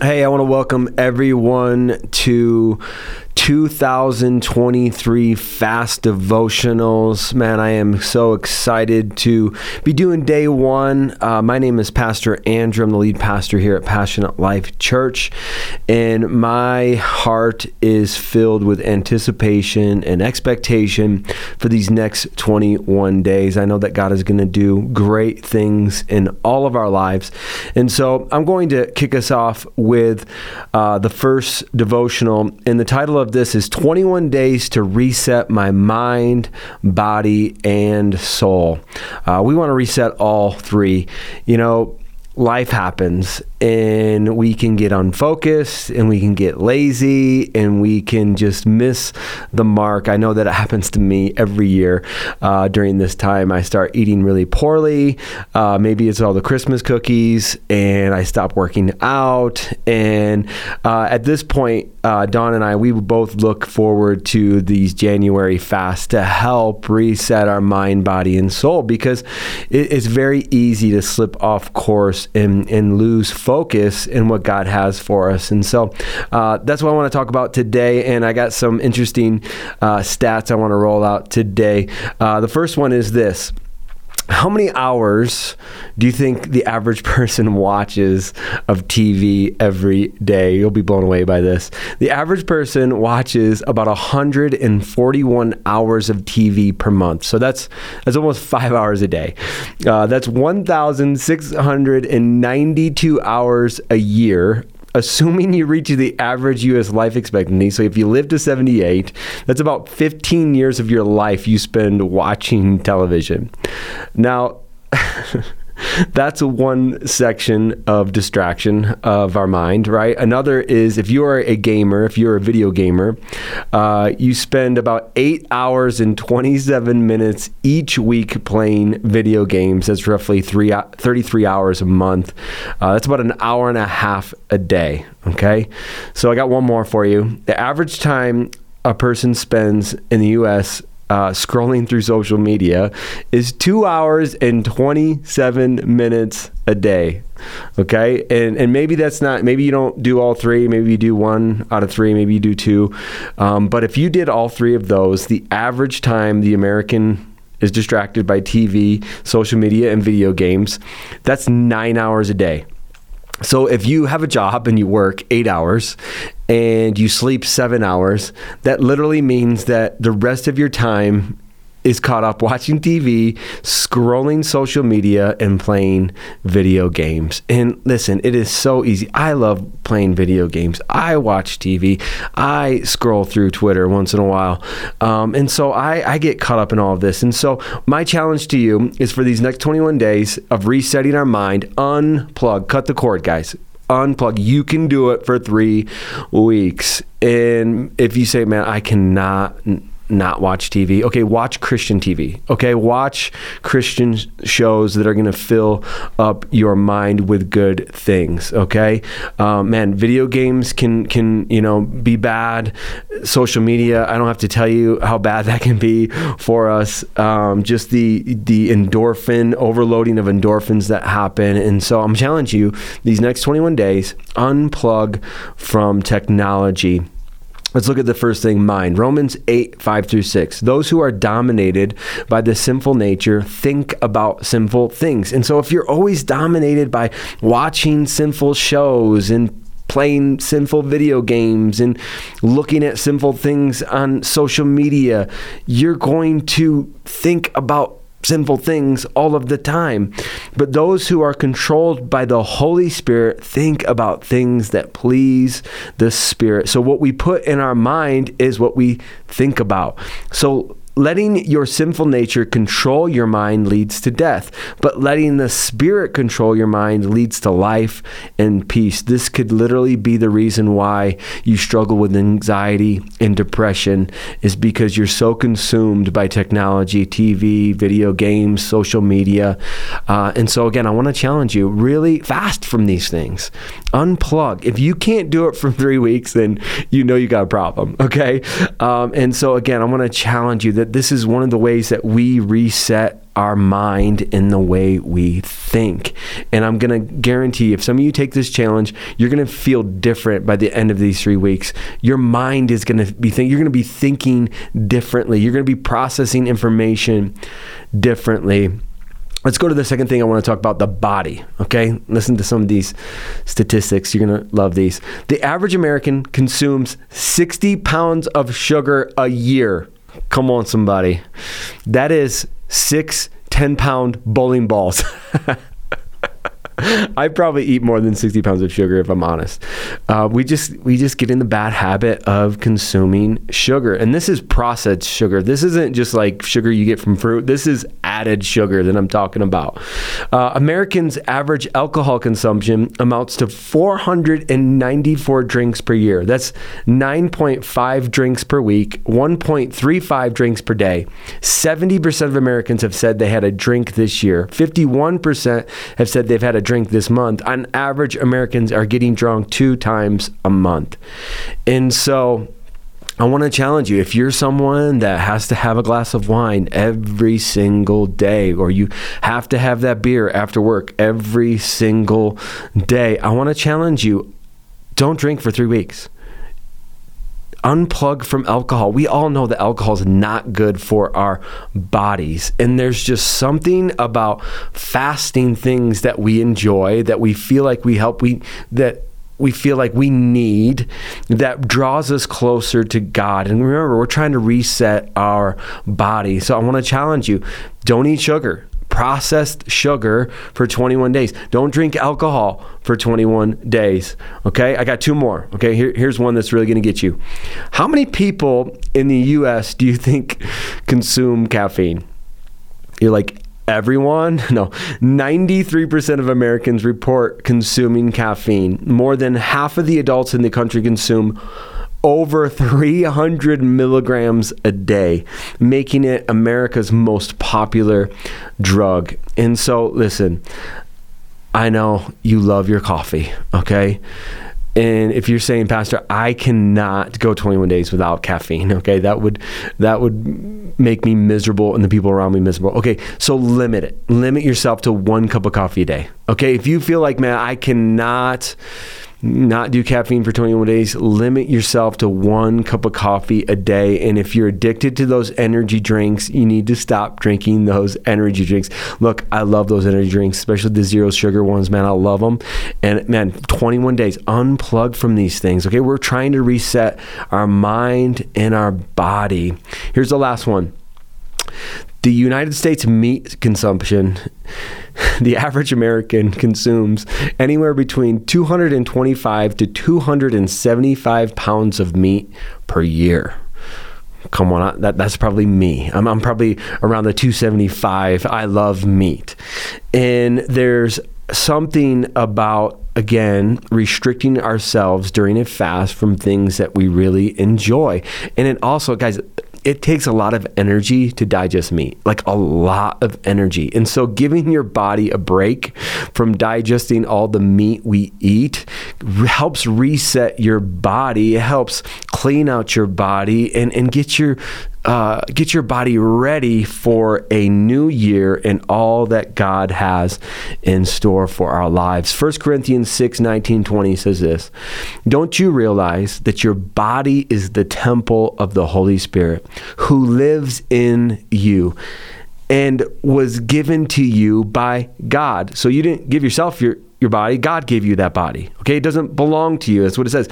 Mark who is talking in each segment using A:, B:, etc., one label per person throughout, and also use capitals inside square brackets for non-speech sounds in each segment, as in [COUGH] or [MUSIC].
A: Hey, I want to welcome everyone to 2023 fast devotionals. Man, I am so excited to be doing day one. Uh, my name is Pastor Andrew. I'm the lead pastor here at Passionate Life Church, and my heart is filled with anticipation and expectation for these next 21 days. I know that God is going to do great things in all of our lives. And so I'm going to kick us off with uh, the first devotional, and the title of this is 21 Days to Reset My Mind, Body, and Soul. Uh, we want to reset all three. You know, life happens and we can get unfocused and we can get lazy and we can just miss the mark. I know that it happens to me every year uh, during this time. I start eating really poorly. Uh, maybe it's all the Christmas cookies and I stop working out. And uh, at this point, uh, Dawn and I, we both look forward to these January fasts to help reset our mind, body, and soul because it's very easy to slip off course and, and lose focus in what God has for us. And so uh, that's what I want to talk about today. And I got some interesting uh, stats I want to roll out today. Uh, the first one is this. How many hours do you think the average [LAUGHS] person watches of TV every day? You'll be blown away by this. The average person watches about 141 hours of TV per month. So that's that's almost five hours a day. Uh, that's 1,692 hours a year assuming you reach the average US life expectancy, so if you live to 78, that's about 15 years of your life you spend watching television. Now, [LAUGHS] [LAUGHS] that's one section of distraction of our mind, right? Another is if you are a gamer, if you're a video gamer, uh, you spend about eight hours and 27 minutes each week playing video games. That's roughly three, 33 hours a month. Uh, that's about an hour and a half a day, okay? So I got one more for you. The average time a person spends in the US uh, scrolling through social media is two hours and 27 minutes a day. Okay. And, and maybe that's not, maybe you don't do all three. Maybe you do one out of three. Maybe you do two. Um, but if you did all three of those, the average time the American is distracted by TV, social media, and video games, that's nine hours a day. So if you have a job and you work eight hours and you sleep seven hours, that literally means that the rest of your time is caught up watching TV, scrolling social media, and playing video games. And listen, it is so easy. I love playing video games. I watch TV. I scroll through Twitter once in a while. Um, and so I, I get caught up in all of this. And so my challenge to you is for these next 21 days of resetting our mind, unplug, cut the cord, guys unplug. You can do it for three weeks. And if you say, man, I cannot not watch TV. Okay, watch Christian TV. Okay, watch Christian shows that are going to fill up your mind with good things. Okay, um, man, video games can can you know be bad. Social media, I don't have to tell you how bad [LAUGHS] that can be for us. Um, just the the endorphin overloading of endorphins that happen, and so I'm challenging you these next 21 days unplug from technology Let's look at the first thing mind. Romans 8, 5 through 6. Those who are dominated by the sinful nature think about sinful things. And so if you're always dominated by watching sinful shows and playing sinful video games and looking at sinful things on social media, you're going to think about sinful things all of the time. But those who are controlled by the Holy Spirit think about things that please the Spirit. So, what we put in our mind is what we think about. So, letting your sinful nature control your mind leads to death, but letting the spirit control your mind leads to life and peace. This could literally be the reason why you struggle with anxiety and depression is because you're so consumed by technology, TV, video games, social media. Uh, and so again, I want to challenge you really fast from these things. Unplug. If you can't do it for three weeks, then you know you got a problem. Okay. Um, and so again, I want to challenge you that this is one of the ways that we reset our mind in the way we think. And I'm going to guarantee if some of you take this challenge, you're going to feel different by the end of these three weeks. Your mind is going to be thinking, you're going to be thinking differently. You're going to be processing information differently. Let's go to the second thing I want to talk about the body. Okay. Listen to some of these statistics. You're going to love these. The average American consumes 60 pounds of sugar a year. Come on, somebody. That is six 10 pound bowling balls. [LAUGHS] I probably eat more than 60 pounds of sugar if I'm honest. Uh, we just we just get in the bad habit of consuming sugar, and this is processed sugar. This isn't just like sugar you get from fruit. This is added sugar that I'm talking about. Uh, Americans' average alcohol consumption amounts to 494 drinks per year. That's 9.5 drinks per week, 1.35 drinks per day. 70% of Americans have said they had a drink this year. 51% have said they've had a drink this month. On average, Americans are getting drunk two times a month. And so, I want to challenge you if you're someone that has to have a glass of wine every single day, or you have to have that beer after work every single day, I want to challenge you don't drink for three weeks unplug from alcohol. We all know that alcohol is not good for our bodies. And there's just something about fasting things that we enjoy, that we feel like we help, we that we feel like we need that draws us closer to God. And remember, we're trying to reset our body. So I want to challenge you don't eat sugar processed sugar for 21 days. Don't drink alcohol for 21 days. Okay, I got two more. Okay, Here, here's one that's really going to get you. How many people in the US do you think consume caffeine? You're like, everyone? [LAUGHS] No. 93% of Americans report consuming caffeine. More than half of the adults in the country consume over 300 milligrams a day, making it America's most popular drug. And so, listen, I know you love your coffee, okay? And if you're saying, Pastor, I cannot go 21 days without caffeine, [LAUGHS] okay, that would that would make me miserable and the people around me miserable. Okay, so limit it. Limit yourself to one cup of coffee a day. Okay, if you feel like, man, I cannot not do caffeine for 21 days. Limit yourself to one cup of coffee a day. And if you're addicted to those energy drinks, you need to stop drinking those energy drinks. Look, I love those energy drinks, especially the zero sugar ones, man. I love them. And man, 21 days, unplug from these things. Okay, we're trying to reset our mind and our body. Here's the last one the United States meat consumption, [LAUGHS] the average American consumes anywhere between 225 to 275 pounds of meat per year. Come on, that, that's probably me. I'm, I'm probably around the 275. I love meat. And there's something about again restricting ourselves during a fast from things that we really enjoy and it also guys it takes a lot of energy to digest meat, like a lot of energy. And so, giving your body a break from digesting all the meat we eat helps reset your body. It helps clean out your body and, and get your uh, get your body ready for a new year and all that God has in store for our lives. 1 Corinthians 6 19 20 says this Don't you realize that your body is the temple of the Holy Spirit who lives in you? And was given to you by God. So you didn't give yourself your, your body, God gave you that body. Okay, it doesn't belong to you. That's what it says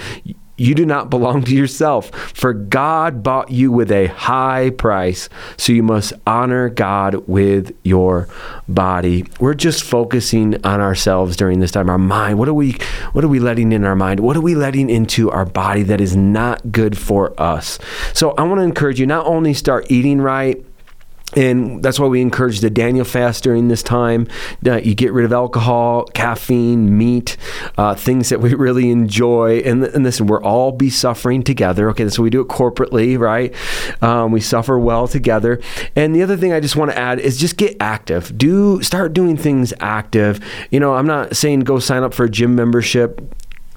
A: you do not belong to yourself, for God bought you with a high price. So you must honor God with your body. We're just focusing on ourselves during this time. Our mind. What are we what are we letting in our mind? What are we letting into our body that is not good for us? So I want to encourage you not only start eating right, and that's why we encourage the Daniel fast during this time. You get rid of alcohol, caffeine, meat, uh, things that we [LAUGHS] really enjoy. And, and listen, we're all be suffering together. Okay, so we do it corporately, right? Um, we suffer well together. And the other thing I just want to add is just get active. Do start doing things active. You know, I'm not saying go sign up for a gym membership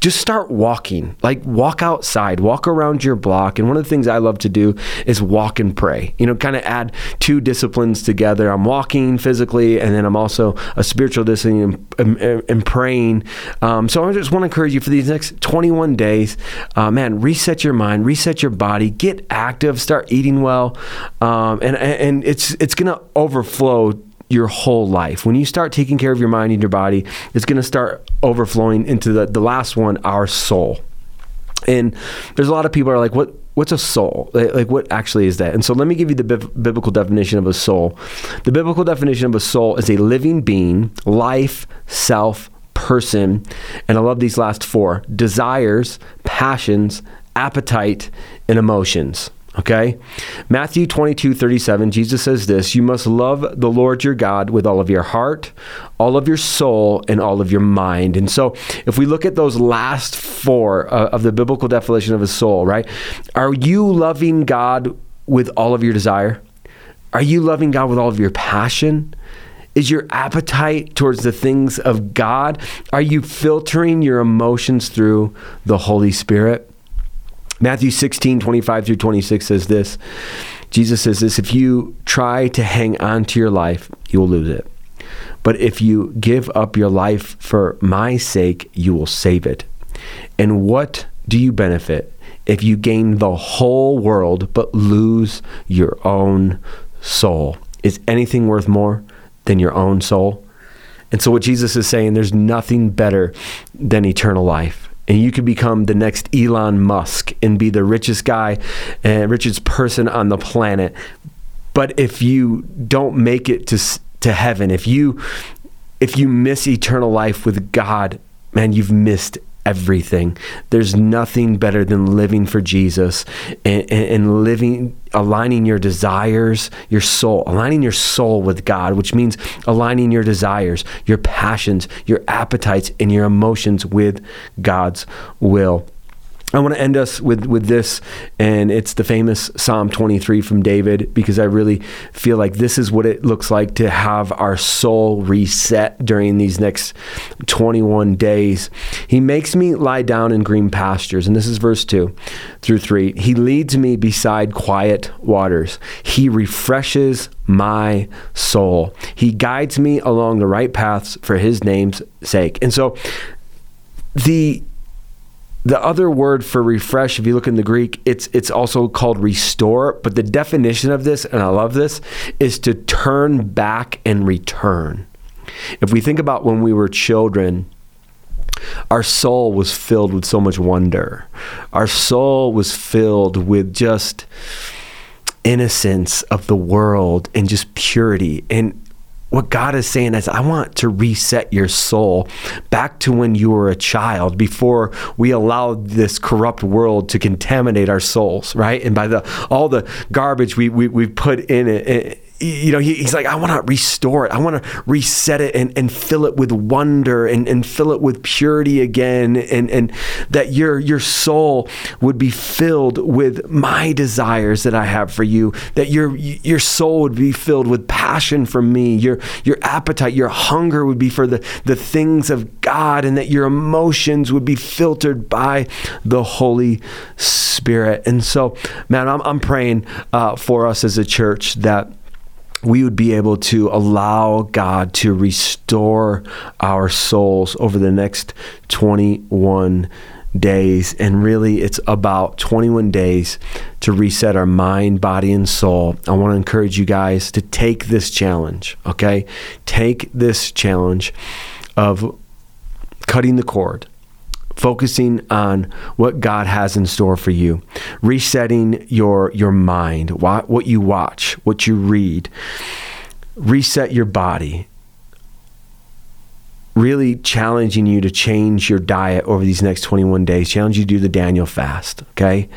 A: just start walking. Like walk outside, walk around your block. And one of the things I love to do is walk and pray. You know, kind of add two disciplines together. I'm walking physically, and then I'm also a spiritual discipline and, and, and praying. Um, so I just want to encourage you for these next 21 days, uh, man, reset your mind, reset your body, get active, start eating well, um, and and it's it's gonna overflow your whole life. When you start taking care of your mind and your body, it's going to start overflowing into the, the last one, our soul. And there's a lot of people are like, what what's a soul? Like, what actually is that? And so let me give you the biblical definition of a soul. The biblical definition of a soul is a living being, life, self, person, and I love these last four: desires, passions, appetite, and emotions. Okay? Matthew 22, 37, Jesus says this You must love the Lord your God with all of your heart, all of your soul, and all of your mind. And so, if we look at those last four uh, of the biblical definition of a soul, right? Are you loving God with all of your desire? Are you loving God with all of your passion? Is your appetite towards the things of God? Are you filtering your emotions through the Holy Spirit? Matthew 16, 25 through 26 says this Jesus says this if you try to hang on to your life, you will lose it. But if you give up your life for my sake, you will save it. And what do you benefit if you gain the whole world but lose your own soul? Is anything worth more than your own soul? And so, what Jesus is saying, there's nothing better than eternal life and you could become the next Elon Musk and be the richest guy and uh, richest person on the planet. But if you don't make it to to heaven, if you if you miss eternal life with God, man, you've missed everything. There's nothing better than living for Jesus and, and, living, aligning your desires, your soul, aligning your soul with God, which means aligning your desires, your passions, your appetites, and your emotions with God's will. I want to end us with, with this, and it's the famous Psalm 23 from David, because I really feel like this is what it looks like to have our soul reset during these next 21 days. He makes me lie down in green pastures, and this is verse 2 through 3. He leads me beside quiet waters, He refreshes my soul. He guides me along the right paths for His name's sake. And so, the the other word for refresh, if you look in the Greek, it's it's also called restore. But the definition of this, and I love this, is to turn back and return. If we think about when we were children, our soul was filled with so much wonder. Our soul was filled with just innocence of the world and just purity. And what God is saying is, I want to reset your soul back to when you were a child before we allowed this corrupt world to contaminate our souls, right? And by the all the garbage we, we, we put in it, you know, he, he's like, I want to restore it. I want to reset it and, and fill it with wonder and, and fill it with purity again. And, and that your, your soul would be filled with my desires that I have for you, that your, your soul would be filled with passion for me, your, your appetite, your hunger would be for the, the things of God, and that your emotions would be filtered by the Holy Spirit. And so, man, I'm, I'm praying uh, for us as a church that we would be able to allow God to restore our souls over the next 21 days. And really, it's about 21 days to reset our mind, body, and soul. I want to encourage you guys to take this challenge, okay? Take this challenge of cutting the cord focusing on what God has in store for you, resetting your your mind, what, you watch, what you read, reset your body. Really challenging you to change your diet over these next 21 days. Challenge you to do the Daniel fast. Okay.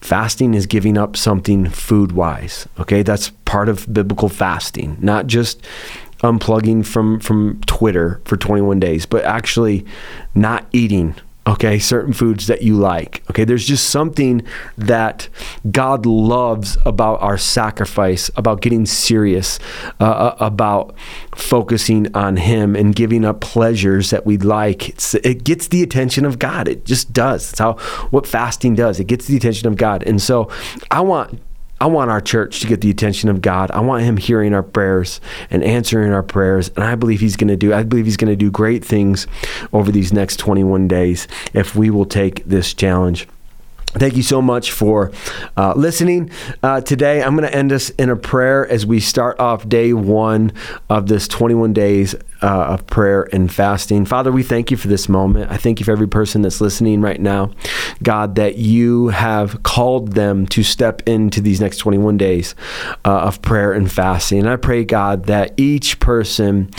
A: Fasting is giving up something food wise. Okay. That's part of biblical fasting, not just unplugging from, from Twitter for 21 days, but actually not eating okay certain foods that you like okay? There's just something that god loves about our sacrifice about getting serious uh, uh about focusing on him and giving up pleasures that we like. It's, it gets the attention of god. It just does. It's how what fasting does. It gets the attention of god. And so i want I want our church to get the attention of God. I want Him hearing our prayers and answering our prayers. And I believe He's going to do. I believe He's going to do great things over these next 21 days if we will take this challenge. Thank you so much for uh, listening uh, today. I'm going to end us in a prayer as we start off day one of this 21 days uh, of prayer and fasting. Father, we thank you for this moment. I thank you for every person that's listening right now. God, that you have called them to step into these next 21 days uh, of prayer and fasting. And I pray, God, that each person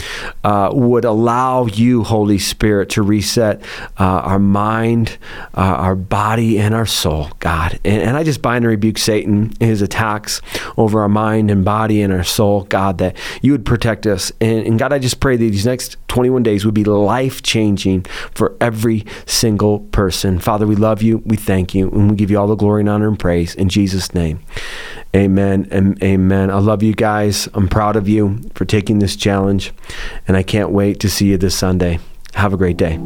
A: uh, would allow you, Holy Spirit, to reset uh, our mind, uh, our body, and our soul, God. And, and I just bind and rebuke Satan, his attacks over our mind and body and our soul, God, that you would protect us. And, and God, I just pray that these next 21 days would be life changing for every single person. Father, we love you. We thank you. And we give you all the glory and honor and praise in Jesus' name. Amen and amen. I love you guys. I'm proud of you for taking this challenge. And I can't wait to see you this Sunday. Have a great day.